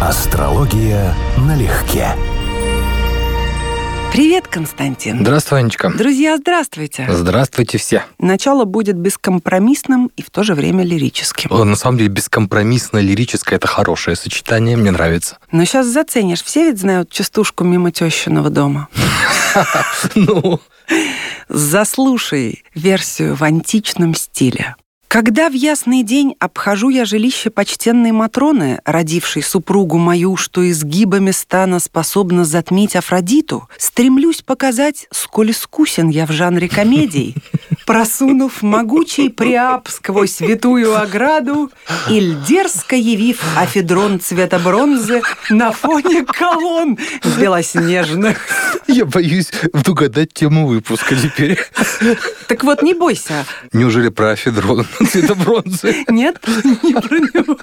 Астрология налегке. Привет, Константин. Здравствуй, Анечка. Друзья, здравствуйте. Здравствуйте все. Начало будет бескомпромиссным и в то же время лирическим. О, на самом деле, бескомпромиссно-лирическое – это хорошее сочетание, мне нравится. Но сейчас заценишь. Все ведь знают частушку мимо тещиного дома. Ну, Заслушай версию в античном стиле. Когда в ясный день обхожу я жилище почтенной Матроны, родившей супругу мою, что изгибами стана способна затмить Афродиту, стремлюсь показать, сколь искусен я в жанре комедий, просунув могучий приап сквозь святую ограду и дерзко явив афедрон цвета бронзы на фоне колонн белоснежных. я боюсь угадать тему выпуска теперь. Так вот, не бойся. Неужели про афедрон цвета бронзы? Нет, не про него.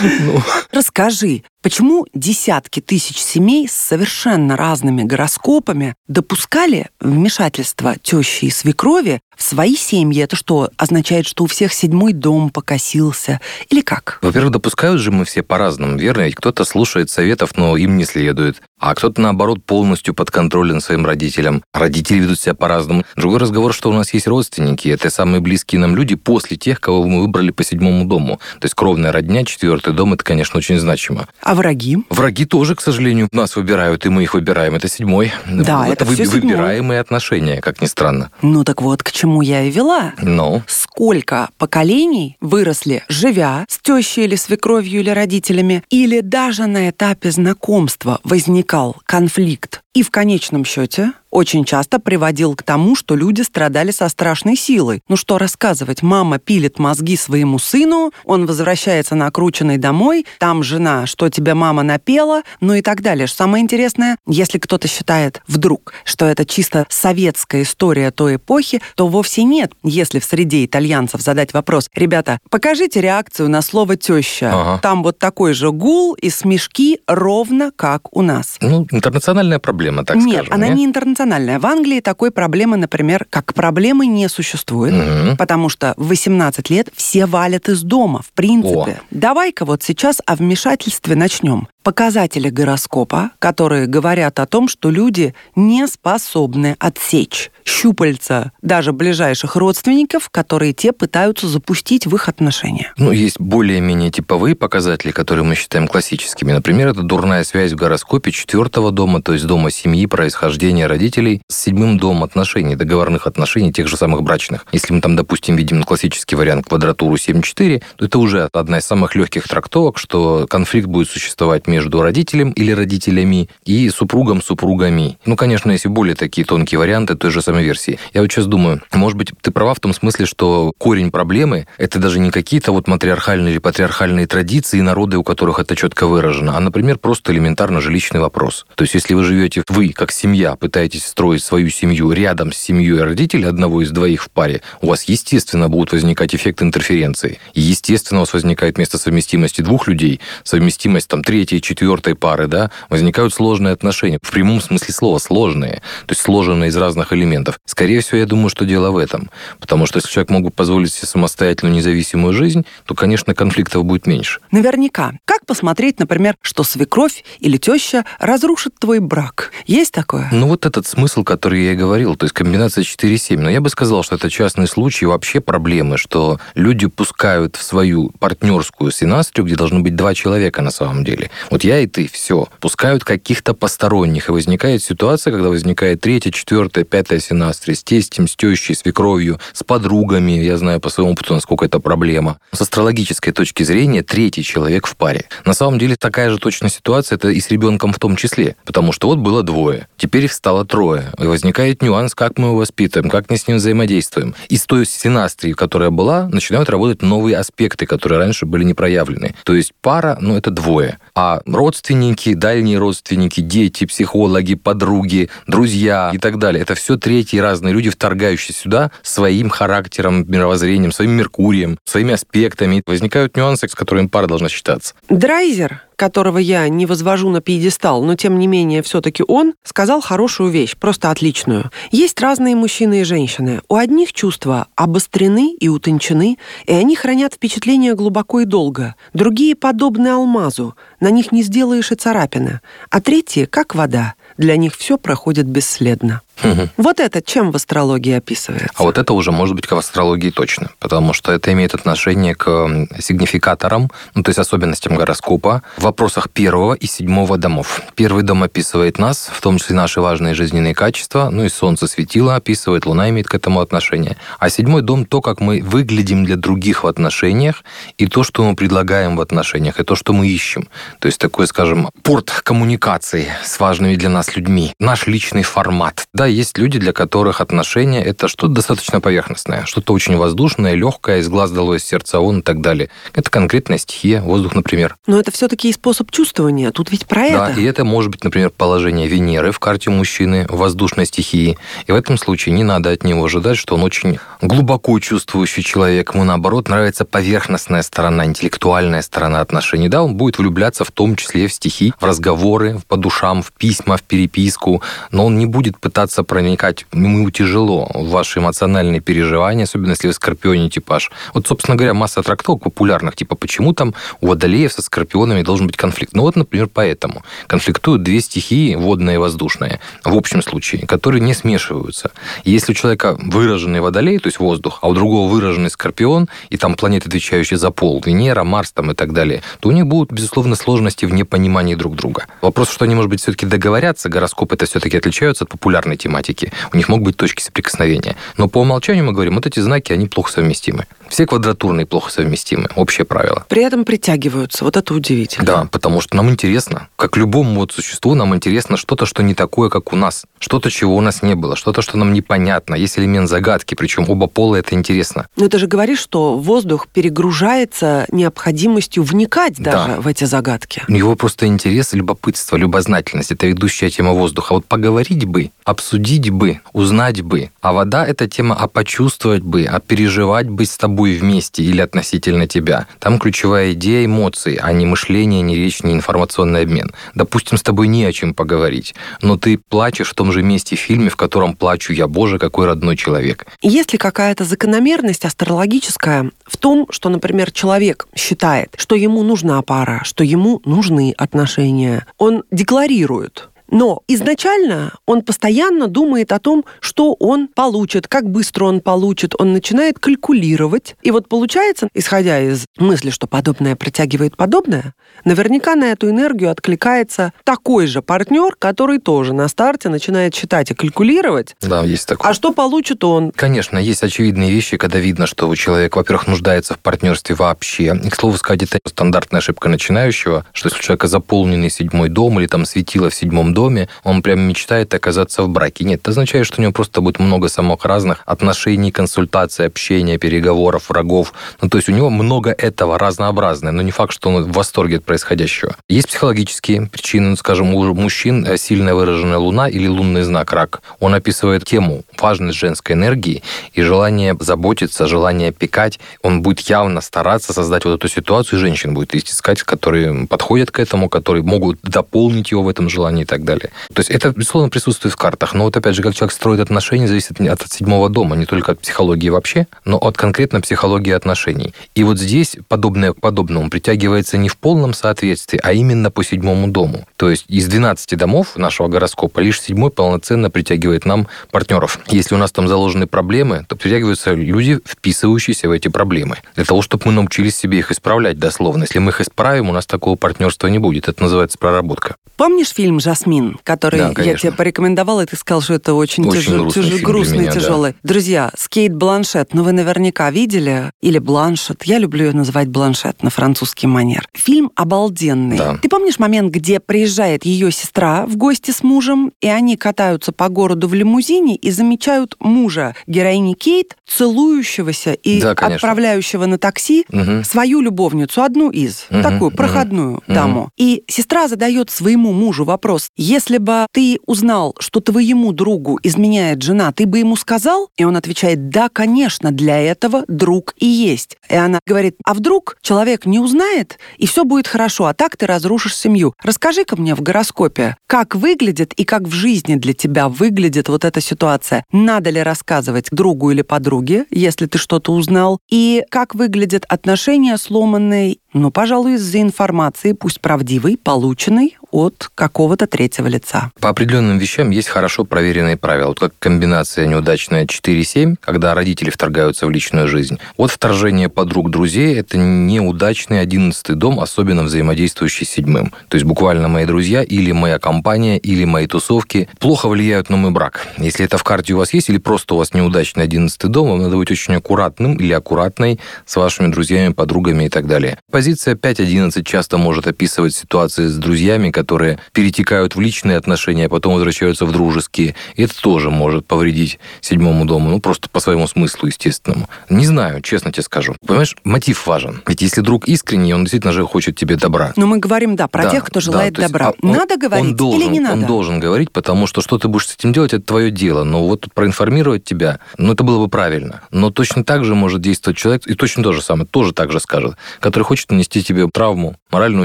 Ну, Расскажи, почему десятки тысяч семей с совершенно разными гороскопами допускали вмешательство тещи и свекрови в свои семьи? Это что, означает, что у всех седьмой дом покосился? Или как? Во-первых, допускают же мы все по-разному, верно? Ведь кто-то слушает советов, но им не следует. А кто-то, наоборот, полностью подконтролен своим родителям. Родители ведут себя по-разному. Другой разговор, что у нас есть родственники. Это самые близкие нам люди после тех, кого мы выбрали по седьмому дому. То есть кровная родня, четвертый дом, это, конечно, очень значимо. А враги? Враги тоже, к сожалению, нас выбирают, и мы их выбираем. Это седьмой. Да, это всё седьмой. выбираемые отношения, как ни странно. Ну так вот, к чему я и вела. Ну, Сколько поколений выросли, живя с тещей или свекровью или родителями, или даже на этапе знакомства возникал конфликт. И в конечном счете очень часто приводил к тому, что люди страдали со страшной силой. Ну что рассказывать, мама пилит мозги своему сыну, он возвращается накрученный домой, там жена, что тебе мама напела, ну и так далее. Самое интересное, если кто-то считает вдруг, что это чисто советская история той эпохи, то вовсе нет. Если в среде итальянцев задать вопрос, ребята, покажите реакцию на слово теща. Ага. Там вот такой же гул и смешки ровно как у нас. ну, интернациональная проблема, так Нет, скажем. она не? не интернациональная. В Англии такой проблемы, например, как проблемы не существует, Мгм. потому что в 18 лет все валят из дома, в принципе. Давай-ка вот сейчас о вмешательстве начнем. Показатели гороскопа, которые говорят о том, что люди не способны отсечь щупальца даже ближайших родственников, которые те пытаются запустить в их отношения. Ну, есть более-менее типовые показатели, которые мы считаем классическими. Например, это дурная связь в гороскопе четвертого дома, то есть дома семьи, происхождения родителей, с седьмым домом отношений, договорных отношений, тех же самых брачных. Если мы там, допустим, видим классический вариант квадратуру 7-4, то это уже одна из самых легких трактовок, что конфликт будет существовать между родителем или родителями и супругом супругами. Ну, конечно, если более такие тонкие варианты той же самой версии. Я вот сейчас думаю, может быть, ты права в том смысле, что корень проблемы – это даже не какие-то вот матриархальные или патриархальные традиции, народы, у которых это четко выражено, а, например, просто элементарно жилищный вопрос. То есть, если вы живете, вы, как семья, пытаетесь строить свою семью рядом с семьей родителей одного из двоих в паре, у вас, естественно, будут возникать эффекты интерференции. Естественно, у вас возникает место совместимости двух людей, совместимость там третьей, четвертой пары, да, возникают сложные отношения. В прямом смысле слова сложные. То есть сложенные из разных элементов. Скорее всего, я думаю, что дело в этом. Потому что если человек мог позволить себе самостоятельную независимую жизнь, то, конечно, конфликтов будет меньше. Наверняка. Как посмотреть, например, что свекровь или теща разрушит твой брак? Есть такое? Ну, вот этот смысл, который я и говорил, то есть комбинация 4-7. Но я бы сказал, что это частный случай вообще проблемы, что люди пускают в свою партнерскую синастрию, где должно быть два человека на самом деле. Вот я и ты, все. Пускают каких-то посторонних. И возникает ситуация, когда возникает третья, четвертая, пятая синастрия с тестем, с тещей, свекровью, с подругами. Я знаю по своему опыту, насколько это проблема. С астрологической точки зрения, третий человек в паре. На самом деле такая же точно ситуация, это и с ребенком в том числе. Потому что вот было двое, теперь стало трое. И возникает нюанс, как мы его воспитываем, как мы с ним взаимодействуем. Из той синастрии, которая была, начинают работать новые аспекты, которые раньше были не проявлены. То есть пара, ну, это двое. А родственники, дальние родственники, дети, психологи, подруги, друзья и так далее, это все третьи разные люди, вторгающие сюда своим характером, мировоззрением, своим Меркурием, своими аспектами. Возникают нюансы, с которыми пара должна считаться. Драйзер которого я не возвожу на пьедестал, но тем не менее все-таки он, сказал хорошую вещь, просто отличную. Есть разные мужчины и женщины. У одних чувства обострены и утончены, и они хранят впечатление глубоко и долго. Другие подобны алмазу, на них не сделаешь и царапины. А третьи, как вода, для них все проходит бесследно. Угу. Вот это чем в астрологии описывается? А вот это уже может быть к астрологии точно, потому что это имеет отношение к сигнификаторам, ну, то есть особенностям гороскопа в вопросах первого и седьмого домов. Первый дом описывает нас, в том числе наши важные жизненные качества, ну и Солнце светило описывает, Луна имеет к этому отношение. А седьмой дом то, как мы выглядим для других в отношениях, и то, что мы предлагаем в отношениях, и то, что мы ищем. То есть такой, скажем, порт коммуникации с важными для нас людьми, наш личный формат. Да, есть люди, для которых отношения это что-то достаточно поверхностное, что-то очень воздушное, легкое, из глаз дало из сердца он и так далее. Это конкретная стихия, воздух, например. Но это все-таки и способ чувствования, тут ведь про да, это. Да, и это может быть, например, положение Венеры в карте мужчины в воздушной стихии. И в этом случае не надо от него ожидать, что он очень глубоко чувствующий человек. Ему, наоборот, нравится поверхностная сторона, интеллектуальная сторона отношений. Да, он будет влюбляться в том числе в стихи, в разговоры, по душам, в письма, в переписку, но он не будет пытаться пытаться проникать, ему тяжело в ваши эмоциональные переживания, особенно если вы скорпионе типаж. Вот, собственно говоря, масса трактовок популярных, типа, почему там у водолеев со скорпионами должен быть конфликт. Ну вот, например, поэтому. Конфликтуют две стихии, водная и воздушная, в общем случае, которые не смешиваются. Если у человека выраженный водолей, то есть воздух, а у другого выраженный скорпион, и там планеты, отвечающие за пол, Венера, Марс там и так далее, то у них будут, безусловно, сложности в непонимании друг друга. Вопрос, что они, может быть, все-таки договорятся, гороскопы это все-таки отличаются от популярной темы тематики. У них могут быть точки соприкосновения. Но по умолчанию мы говорим, вот эти знаки, они плохо совместимы. Все квадратурные плохо совместимы. Общее правило. При этом притягиваются. Вот это удивительно. Да, потому что нам интересно. Как любому вот существу, нам интересно что-то, что не такое, как у нас. Что-то, чего у нас не было. Что-то, что нам непонятно. Есть элемент загадки. Причем оба пола это интересно. Но ты же говоришь, что воздух перегружается необходимостью вникать даже да. в эти загадки. У него просто интерес, любопытство, любознательность. Это ведущая тема воздуха. Вот поговорить бы, обсудить обсудить бы, узнать бы. А вода — это тема о почувствовать бы, о переживать быть с тобой вместе или относительно тебя. Там ключевая идея эмоций, а не мышление, не речь, не информационный обмен. Допустим, с тобой не о чем поговорить, но ты плачешь в том же месте в фильме, в котором плачу я, боже, какой родной человек. Есть ли какая-то закономерность астрологическая в том, что, например, человек считает, что ему нужна пара, что ему нужны отношения, он декларирует, но изначально он постоянно думает о том, что он получит, как быстро он получит. Он начинает калькулировать. И вот получается, исходя из мысли, что подобное притягивает подобное, наверняка на эту энергию откликается такой же партнер, который тоже на старте начинает считать и калькулировать. Да, есть такое. А что получит он? Конечно, есть очевидные вещи, когда видно, что человек, во-первых, нуждается в партнерстве вообще. И, к слову сказать, это стандартная ошибка начинающего, что если у человека заполненный седьмой дом или там светило в седьмом доме, он прям мечтает оказаться в браке. Нет, это означает, что у него просто будет много самых разных отношений, консультаций, общения, переговоров, врагов. Ну, то есть у него много этого разнообразное, но не факт, что он в восторге от происходящего. Есть психологические причины, ну, скажем, у мужчин э, сильно выраженная луна или лунный знак рак. Он описывает тему важность женской энергии и желание заботиться, желание пекать. Он будет явно стараться создать вот эту ситуацию, женщин будет искать, которые подходят к этому, которые могут дополнить его в этом желании и так далее. То есть это, безусловно, присутствует в картах. Но вот опять же, как человек строит отношения, зависит от седьмого дома, не только от психологии вообще, но от конкретно психологии отношений. И вот здесь подобное к подобному притягивается не в полном соответствии, а именно по седьмому дому. То есть из 12 домов нашего гороскопа лишь седьмой полноценно притягивает нам партнеров. Если у нас там заложены проблемы, то притягиваются люди, вписывающиеся в эти проблемы. Для того, чтобы мы научились себе их исправлять дословно. Если мы их исправим, у нас такого партнерства не будет. Это называется проработка. Помнишь фильм «Жасмин», который да, я тебе порекомендовала, и ты сказал, что это очень, очень тяж... грустный, грустный меня, тяжелый. Да. Друзья, Скейт Бланшет, ну вы наверняка видели, или Бланшет, я люблю ее называть Бланшет на французский манер. Фильм обалденный. Да. Ты помнишь момент, где приезжает ее сестра в гости с мужем, и они катаются по городу в лимузине и замечают мужа героини Кейт, целующегося и да, отправляющего на такси угу. свою любовницу, одну из, угу, такую проходную угу. даму. И сестра задает своему мужу вопрос, Если бы ты узнал, что твоему другу изменяет жена, ты бы ему сказал? И он отвечает, да, конечно, для этого друг и есть. И она говорит, а вдруг человек не узнает, и все будет хорошо, а так ты разрушишь семью. Расскажи-ка мне в гороскопе, как выглядит и как в жизни для тебя выглядит вот эта ситуация. Надо ли рассказывать другу или подруге, если ты что-то узнал, и как выглядят отношения сломанные ну, пожалуй, из-за информации, пусть правдивой, полученной от какого-то третьего лица. По определенным вещам есть хорошо проверенные правила. Вот как комбинация неудачная 4-7, когда родители вторгаются в личную жизнь. Вот вторжение подруг, друзей – это неудачный одиннадцатый дом, особенно взаимодействующий с седьмым. То есть буквально мои друзья или моя компания, или мои тусовки плохо влияют на мой брак. Если это в карте у вас есть, или просто у вас неудачный одиннадцатый дом, вам надо быть очень аккуратным или аккуратной с вашими друзьями, подругами и так далее. Позиция 5-11 часто может описывать ситуации с друзьями, которые перетекают в личные отношения, а потом возвращаются в дружеские. И это тоже может повредить седьмому дому, ну, просто по своему смыслу, естественному. Не знаю, честно тебе скажу. Понимаешь, мотив важен. Ведь если друг искренний, он действительно же хочет тебе добра. Но мы говорим, да, про да, тех, кто желает да, добра. Есть, надо он, говорить он должен, или не надо? Он должен говорить, потому что что ты будешь с этим делать, это твое дело. Но вот проинформировать тебя, ну, это было бы правильно. Но точно так же может действовать человек, и точно то же самое, тоже так же скажет, который хочет нанести тебе травму, моральный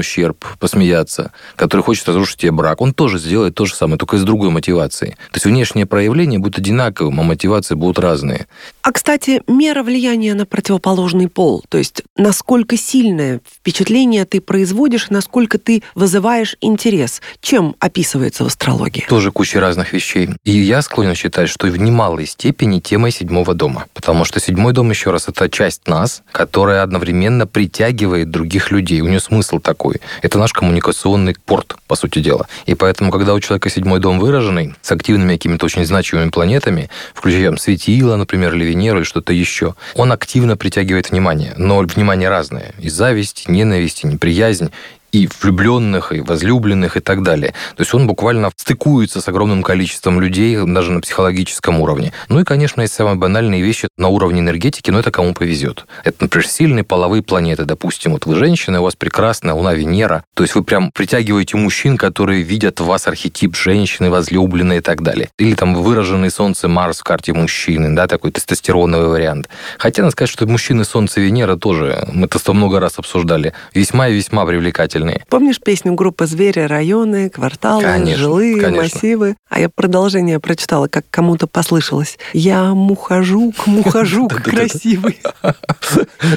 ущерб, посмеяться, который хочет разрушить тебе брак, он тоже сделает то же самое, только с другой мотивацией. То есть внешние проявления будут одинаковым, а мотивации будут разные. А, кстати, мера влияния на противоположный пол, то есть насколько сильное впечатление ты производишь, насколько ты вызываешь интерес, чем описывается в астрологии? Тоже куча разных вещей. И я склонен считать, что в немалой степени темой седьмого дома. Потому что седьмой дом, еще раз, это часть нас, которая одновременно притягивает других людей. У нее смысл такой. Это наш коммуникационный порт, по сути дела. И поэтому, когда у человека седьмой дом выраженный, с активными какими-то очень значимыми планетами, включая светило, например, или Венеру, или что-то еще, он активно притягивает внимание. Но внимание разное. И зависть, и ненависть, и неприязнь, и влюбленных, и возлюбленных, и так далее. То есть он буквально стыкуется с огромным количеством людей, даже на психологическом уровне. Ну и, конечно, есть самые банальные вещи на уровне энергетики, но это кому повезет. Это, например, сильные половые планеты. Допустим, вот вы женщина, у вас прекрасная Луна, Венера. То есть вы прям притягиваете мужчин, которые видят в вас архетип женщины, возлюбленной и так далее. Или там выраженный Солнце, Марс в карте мужчины, да, такой тестостероновый вариант. Хотя надо сказать, что мужчины Солнце, Венера тоже, мы это много раз обсуждали, весьма и весьма привлекательны правильные. Помнишь песню группы «Звери», районы, кварталы, конечно, жилые, конечно. массивы? А я продолжение прочитала, как кому-то послышалось. Я мухожук, мухожук красивый.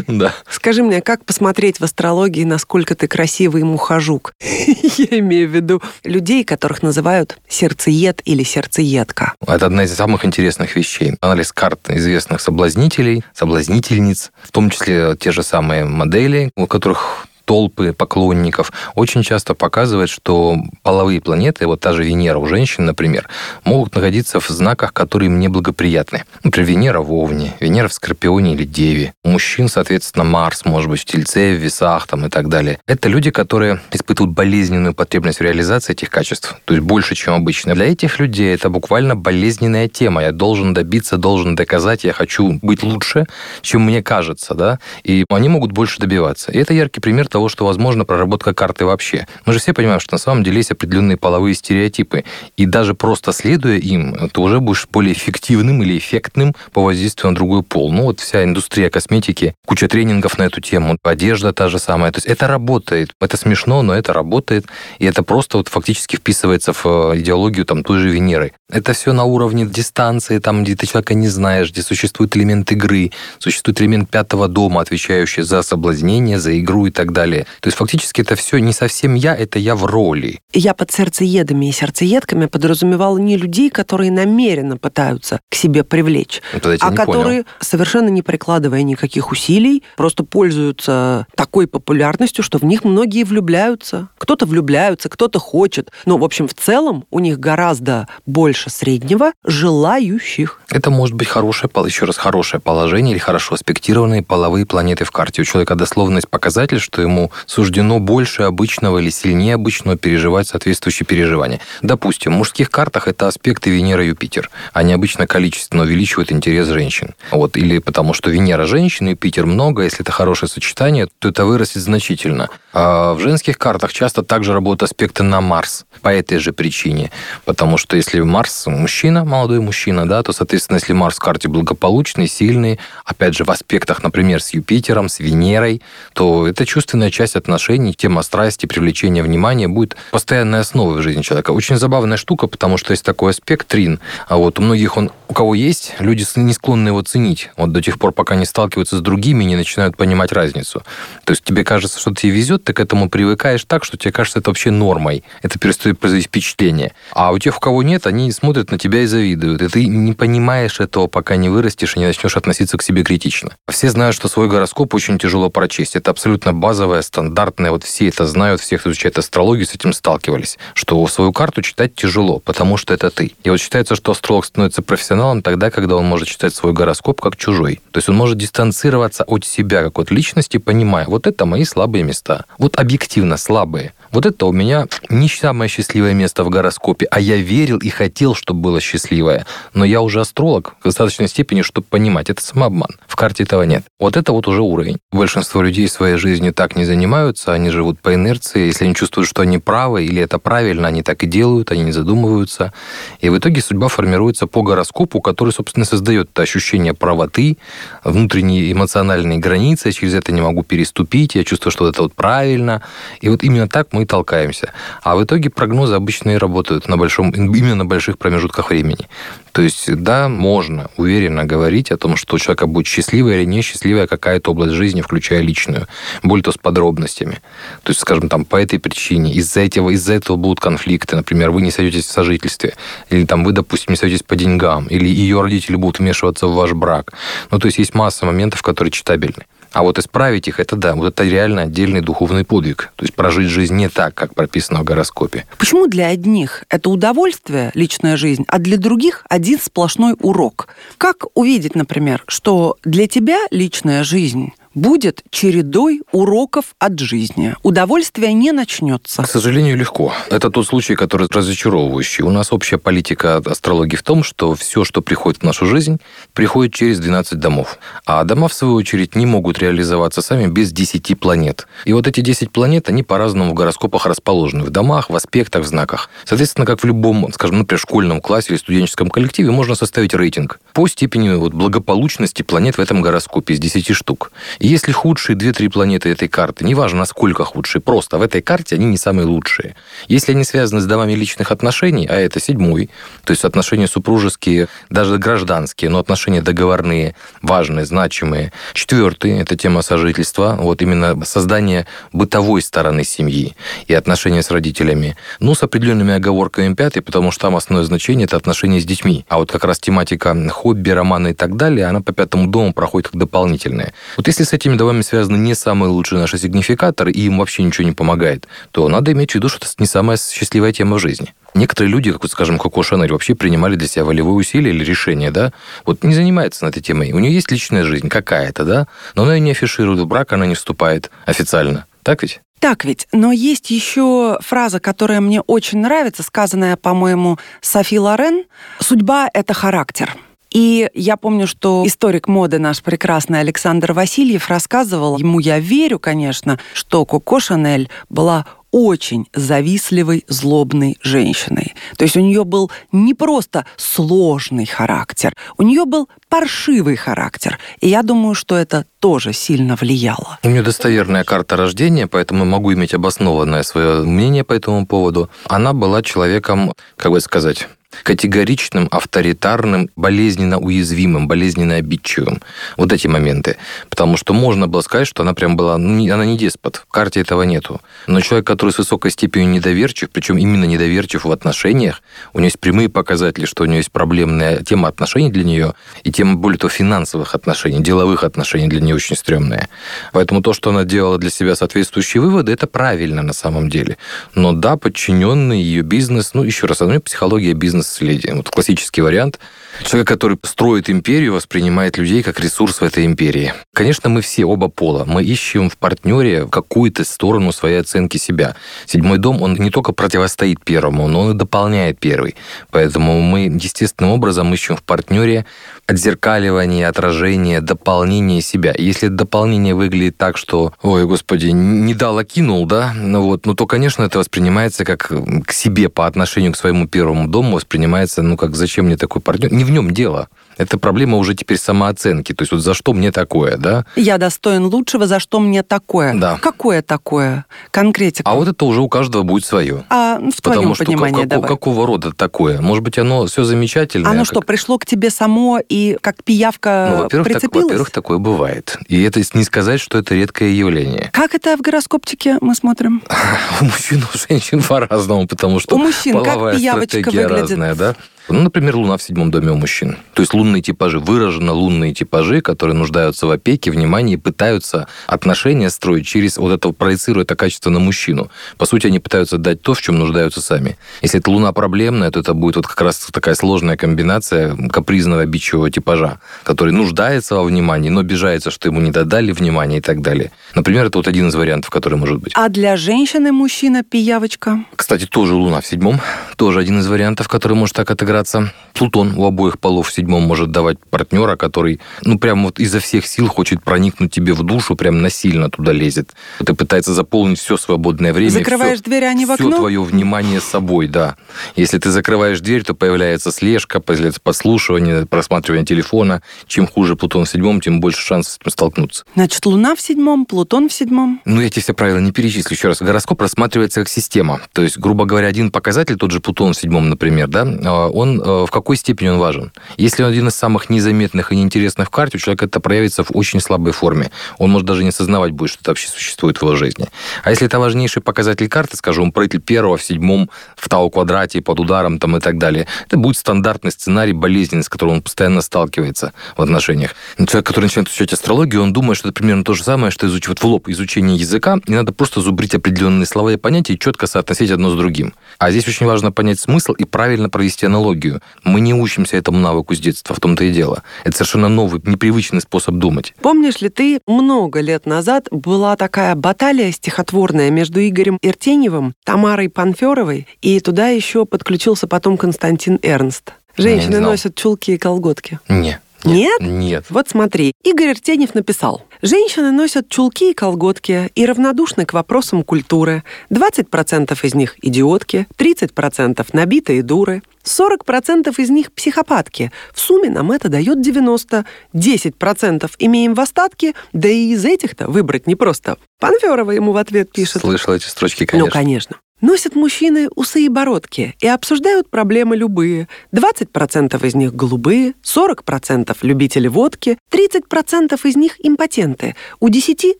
Да. Скажи мне, как посмотреть в астрологии, насколько ты красивый мухожук? Я имею в виду людей, которых называют сердцеед или сердцеедка. Это одна из самых интересных вещей. Анализ карт известных соблазнителей, соблазнительниц, в том числе те же самые модели, у которых толпы поклонников, очень часто показывает, что половые планеты, вот та же Венера у женщин, например, могут находиться в знаках, которые мне благоприятны. Например, Венера в Овне, Венера в Скорпионе или Деве. У мужчин, соответственно, Марс, может быть, в Тельце, в Весах там, и так далее. Это люди, которые испытывают болезненную потребность в реализации этих качеств, то есть больше, чем обычно. Для этих людей это буквально болезненная тема. Я должен добиться, должен доказать, я хочу быть лучше, чем мне кажется, да, и они могут больше добиваться. И это яркий пример того, что возможно проработка карты вообще. Мы же все понимаем, что на самом деле есть определенные половые стереотипы. И даже просто следуя им, ты уже будешь более эффективным или эффектным по воздействию на другой пол. Ну вот вся индустрия косметики, куча тренингов на эту тему, одежда та же самая. То есть это работает. Это смешно, но это работает. И это просто вот фактически вписывается в э, идеологию там той же Венеры. Это все на уровне дистанции, там, где ты человека не знаешь, где существует элемент игры, существует элемент пятого дома, отвечающий за соблазнение, за игру и так далее. То есть фактически это все не совсем я, это я в роли. Я под сердцеедами и сердцеедками подразумевала не людей, которые намеренно пытаются к себе привлечь, а которые, понял. совершенно не прикладывая никаких усилий, просто пользуются такой популярностью, что в них многие влюбляются. Кто-то влюбляются, кто-то хочет. Но, в общем, в целом у них гораздо больше больше среднего желающих. Это может быть хорошее, еще раз, хорошее положение или хорошо аспектированные половые планеты в карте. У человека дословно есть показатель, что ему суждено больше обычного или сильнее обычного переживать соответствующие переживания. Допустим, в мужских картах это аспекты Венера-Юпитер. Они обычно количественно увеличивают интерес женщин. Вот, или потому что Венера женщина, Юпитер много, если это хорошее сочетание, то это вырастет значительно. А в женских картах часто также работают аспекты на Марс по этой же причине. Потому что если Марс мужчина, молодой мужчина, да, то, соответственно, если Марс в карте благополучный, сильный, опять же, в аспектах, например, с Юпитером, с Венерой, то это чувственная часть отношений, тема страсти, привлечения внимания будет постоянной основой в жизни человека. Очень забавная штука, потому что есть такой аспект Трин, а вот у многих он, у кого есть, люди не склонны его ценить, вот до тех пор, пока не сталкиваются с другими, не начинают понимать разницу. То есть тебе кажется, что тебе везет, ты к этому привыкаешь так, что тебе кажется это вообще нормой. Это перестает производить впечатление. А у тех, у кого нет, они смотрят на тебя и завидуют. И ты не понимаешь этого, пока не вырастешь и не начнешь относиться к себе критично. Все знают, что свой гороскоп очень тяжело прочесть. Это абсолютно базовое, стандартное. Вот все это знают, все, кто изучает астрологию, с этим сталкивались. Что свою карту читать тяжело, потому что это ты. И вот считается, что астролог становится профессионалом тогда, когда он может читать свой гороскоп как чужой. То есть он может дистанцироваться от себя, как от личности, понимая, вот это мои слабые места. Вот объективно слабые. Вот это у меня не самое счастливое место в гороскопе, а я верил и хотел, чтобы было счастливое. Но я уже астролог в достаточной степени, чтобы понимать, это самообман. В карте этого нет. Вот это вот уже уровень. Большинство людей в своей жизни так не занимаются, они живут по инерции. Если они чувствуют, что они правы или это правильно, они так и делают, они не задумываются. И в итоге судьба формируется по гороскопу, который, собственно, создает это ощущение правоты, внутренние эмоциональные границы, я через это не могу переступить, я чувствую, что это вот правильно. И вот именно так мы толкаемся. А в итоге прогнозы обычно и работают на большом, именно на больших промежутках времени. То есть, да, можно уверенно говорить о том, что у человека будет счастливая или несчастливая какая-то область жизни, включая личную, более то с подробностями. То есть, скажем, там, по этой причине, из-за этого, из-за этого будут конфликты. Например, вы не сойдетесь в сожительстве, или там вы, допустим, не сойдетесь по деньгам, или ее родители будут вмешиваться в ваш брак. Ну, то есть, есть масса моментов, которые читабельны. А вот исправить их, это да, вот это реально отдельный духовный подвиг. То есть прожить жизнь не так, как прописано в гороскопе. Почему для одних это удовольствие, личная жизнь, а для других один сплошной урок? Как увидеть, например, что для тебя личная жизнь будет чередой уроков от жизни. Удовольствие не начнется. К сожалению, легко. Это тот случай, который разочаровывающий. У нас общая политика астрологии в том, что все, что приходит в нашу жизнь, приходит через 12 домов. А дома, в свою очередь, не могут реализоваться сами без 10 планет. И вот эти 10 планет, они по-разному в гороскопах расположены. В домах, в аспектах, в знаках. Соответственно, как в любом, скажем, например, школьном классе или студенческом коллективе, можно составить рейтинг по степени вот, благополучности планет в этом гороскопе из 10 штук. Если худшие 2-3 планеты этой карты, неважно, насколько худшие, просто в этой карте они не самые лучшие. Если они связаны с домами личных отношений, а это седьмой, то есть отношения супружеские, даже гражданские, но отношения договорные, важные, значимые. Четвертый – это тема сожительства, вот именно создание бытовой стороны семьи и отношения с родителями. Ну, с определенными оговорками пятый, потому что там основное значение – это отношения с детьми. А вот как раз тематика хобби, романа и так далее, она по пятому дому проходит как дополнительная. Вот если с этими домами связаны не самые лучшие наши сигнификаторы, и им вообще ничего не помогает, то надо иметь в виду, что это не самая счастливая тема в жизни. Некоторые люди, как, вот, скажем, Коко Шанель, вообще принимали для себя волевые усилия или решения, да, вот не занимается на этой темой. У нее есть личная жизнь какая-то, да, но она ее не афиширует, в брак она не вступает официально. Так ведь? Так ведь, но есть еще фраза, которая мне очень нравится, сказанная, по-моему, Софи Лорен. «Судьба — это характер». И я помню, что историк моды наш прекрасный Александр Васильев рассказывал, ему я верю, конечно, что Коко Шанель была очень завистливой, злобной женщиной. То есть у нее был не просто сложный характер, у нее был паршивый характер. И я думаю, что это тоже сильно влияло. У нее достоверная карта рождения, поэтому могу иметь обоснованное свое мнение по этому поводу. Она была человеком, как бы сказать, категоричным, авторитарным, болезненно уязвимым, болезненно обидчивым. Вот эти моменты. Потому что можно было сказать, что она прям была, ну, она не деспот, в карте этого нету. Но человек, который с высокой степенью недоверчив, причем именно недоверчив в отношениях, у нее есть прямые показатели, что у нее есть проблемная тема отношений для нее, и тема, более того, финансовых отношений, деловых отношений для нее очень стрёмная. Поэтому то, что она делала для себя соответствующие выводы, это правильно на самом деле. Но да, подчиненный ее бизнес, ну, еще раз, одной психология бизнеса наследие. Вот классический вариант. Человек, который строит империю, воспринимает людей как ресурс в этой империи. Конечно, мы все, оба пола, мы ищем в партнере какую-то сторону своей оценки себя. Седьмой дом, он не только противостоит первому, но он и дополняет первый. Поэтому мы естественным образом ищем в партнере отзеркаливание, отражение, дополнение себя. Если дополнение выглядит так, что, ой, господи, не дал, а кинул, да, ну вот, ну то, конечно, это воспринимается как к себе по отношению к своему первому дому, воспринимается, ну как, зачем мне такой партнер? Не в нем дело. Это проблема уже теперь самооценки. То есть вот за что мне такое, да? Я достоин лучшего, за что мне такое. Да. Какое такое? Конкретика. А вот это уже у каждого будет свое. А в твоем Потому что понимании как- давай. какого рода такое? Может быть, оно все замечательное? Оно как- что, пришло к тебе само и как пиявка Ну, во-первых, так- прицепилась? во-первых, такое бывает. И это не сказать, что это редкое явление. Как это в гороскоптике мы смотрим? У мужчин, у женщин по-разному, потому что У мужчин как половая пиявочка стратегия выглядит? разная, да? Ну, например, Луна в седьмом доме у мужчин. То есть лунные типажи, выраженно лунные типажи, которые нуждаются в опеке, внимании, пытаются отношения строить через вот это, проецируя это качество на мужчину. По сути, они пытаются дать то, в чем нуждаются сами. Если это Луна проблемная, то это будет вот как раз такая сложная комбинация капризного обидчивого типажа, который нуждается во внимании, но обижается, что ему не додали внимания и так далее. Например, это вот один из вариантов, который может быть. А для женщины мужчина пиявочка? Кстати, тоже Луна в седьмом. Тоже один из вариантов, который может так отыграться. Плутон у обоих полов в седьмом может давать партнера, который, ну, прям вот изо всех сил хочет проникнуть тебе в душу, прям насильно туда лезет. Это пытается заполнить все свободное время. Закрываешь всё- дверь, а не в окно? твое внимание собой, да. Если ты закрываешь дверь, то появляется слежка, появляется подслушивание, просматривание телефона. Чем хуже Плутон в седьмом, тем больше шансов с этим столкнуться. Значит, Луна в седьмом, Плутон в седьмом. Ну, я тебе все правила не перечислю еще раз. Гороскоп рассматривается как система. То есть, грубо говоря, один показатель, тот же Плутон в седьмом, например, да, а, он э, в какой степени он важен? Если он из самых незаметных и неинтересных в карте, у человека это проявится в очень слабой форме. Он может даже не осознавать будет, что это вообще существует в его жизни. А если это важнейший показатель карты, скажем, он правитель первого в седьмом, в тау-квадрате, под ударом там и так далее, это будет стандартный сценарий болезненный, с которым он постоянно сталкивается в отношениях. Но человек, который начинает изучать астрологию, он думает, что это примерно то же самое, что изучить в лоб изучение языка, и надо просто зубрить определенные слова и понятия и четко соотносить одно с другим. А здесь очень важно понять смысл и правильно провести аналогию. Мы не учимся этому навыку с детства, в том-то и дело. Это совершенно новый, непривычный способ думать. Помнишь ли ты, много лет назад была такая баталия стихотворная между Игорем Иртеньевым, Тамарой Панферовой, и туда еще подключился потом Константин Эрнст. Женщины носят чулки и колготки. Не. Нет? Нет. Вот смотри, Игорь Иртеньев написал. Женщины носят чулки и колготки и равнодушны к вопросам культуры. 20% из них идиотки, 30% набитые дуры, 40% из них психопатки. В сумме нам это дает 90. 10% имеем в остатке, да и из этих-то выбрать непросто. Панферова ему в ответ пишет. Слышал эти строчки, Ну, конечно. Носят мужчины усы и бородки и обсуждают проблемы любые. 20% из них голубые, 40% любители водки, 30% из них импотенты. У 10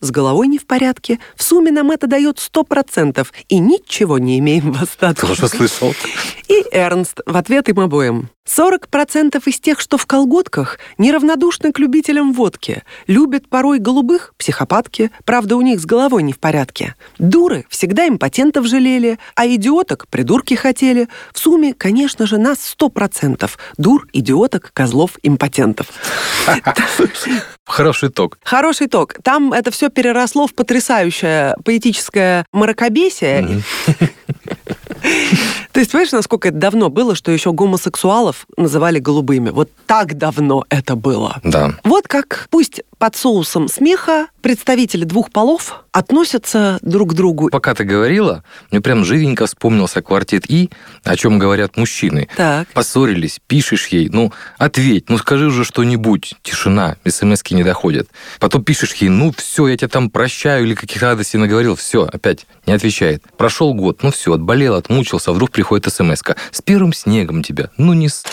с головой не в порядке. В сумме нам это дает 100%. И ничего не имеем в остатке. Тоже слышал. И Эрнст в ответ им обоим. 40% из тех, что в колготках, неравнодушны к любителям водки. Любят порой голубых – психопатки, правда, у них с головой не в порядке. Дуры всегда импотентов жалели, а идиоток – придурки хотели. В сумме, конечно же, нас 100%. Дур, идиоток, козлов, импотентов. Хороший итог. Хороший итог. Там это все переросло в потрясающее поэтическое мракобесие. То есть, понимаешь, насколько это давно было, что еще гомосексуалов называли голубыми? Вот так давно это было. Да. Вот как пусть под соусом смеха представители двух полов относятся друг к другу. Пока ты говорила, мне прям живенько вспомнился квартет И, о чем говорят мужчины. Так. Поссорились, пишешь ей, ну, ответь, ну, скажи уже что-нибудь. Тишина, смс не доходят. Потом пишешь ей, ну, все, я тебя там прощаю, или каких радостей наговорил, все, опять не отвечает. Прошел год, ну, все, отболел, отмучился, вдруг приходит смс -ка. С первым снегом тебя, ну, не с...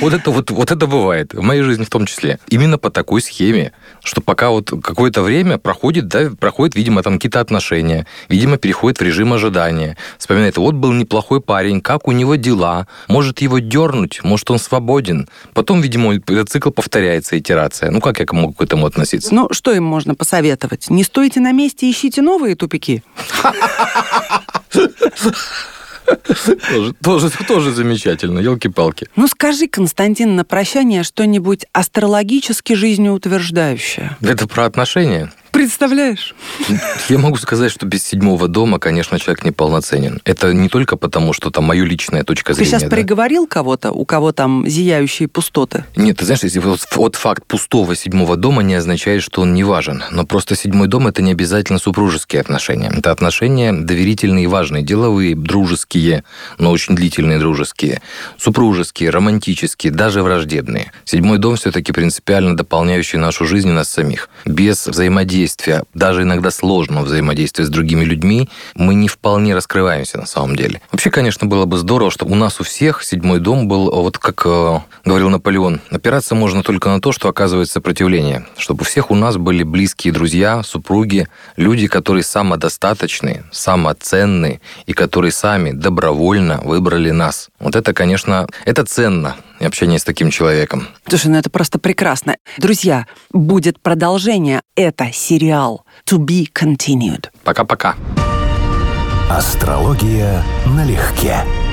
Вот это вот, вот это бывает, в моей жизни в том числе. Именно по такой схеме, что пока вот какое-то время проходит, да, проходит, видимо, там какие-то отношения, видимо, переходит в режим ожидания. Вспоминает, вот был неплохой парень, как у него дела, может его дернуть, может он свободен. Потом, видимо, этот цикл повторяется, итерация. Ну, как я могу к этому относиться? Ну, что им можно посоветовать? Не стойте на месте, ищите новые тупики. Тоже, тоже, тоже замечательно, елки-палки. Ну скажи, Константин, на прощание что-нибудь астрологически жизнеутверждающее. Это про отношения? Представляешь? Я могу сказать, что без седьмого дома, конечно, человек неполноценен. Это не только потому, что там мое личная точка Ты зрения. сейчас да? приговорил кого-то, у кого там зияющие пустоты? Нет, ты знаешь, если вот, вот факт пустого седьмого дома не означает, что он не важен. Но просто седьмой дом это не обязательно супружеские отношения. Это отношения доверительные и важные, деловые, дружеские, но очень длительные дружеские, супружеские, романтические, даже враждебные. Седьмой дом все-таки принципиально дополняющий нашу жизнь и нас самих. Без взаимодействия, даже иногда сложного взаимодействия с другими людьми, мы не вполне раскрываемся на самом деле. Вообще, конечно, было бы здорово, чтобы у нас у всех седьмой дом был, вот как э, говорил Наполеон, опираться можно только на то, что оказывает сопротивление. Чтобы у всех у нас были близкие друзья, супруги, люди, которые самодостаточны, самоценны и которые сами добровольно выбрали нас. Вот это, конечно, это ценно, общение с таким человеком. Слушай, ну это просто прекрасно. Друзья, будет продолжение. Это сериал To Be Continued. Пока-пока. Астрология налегке.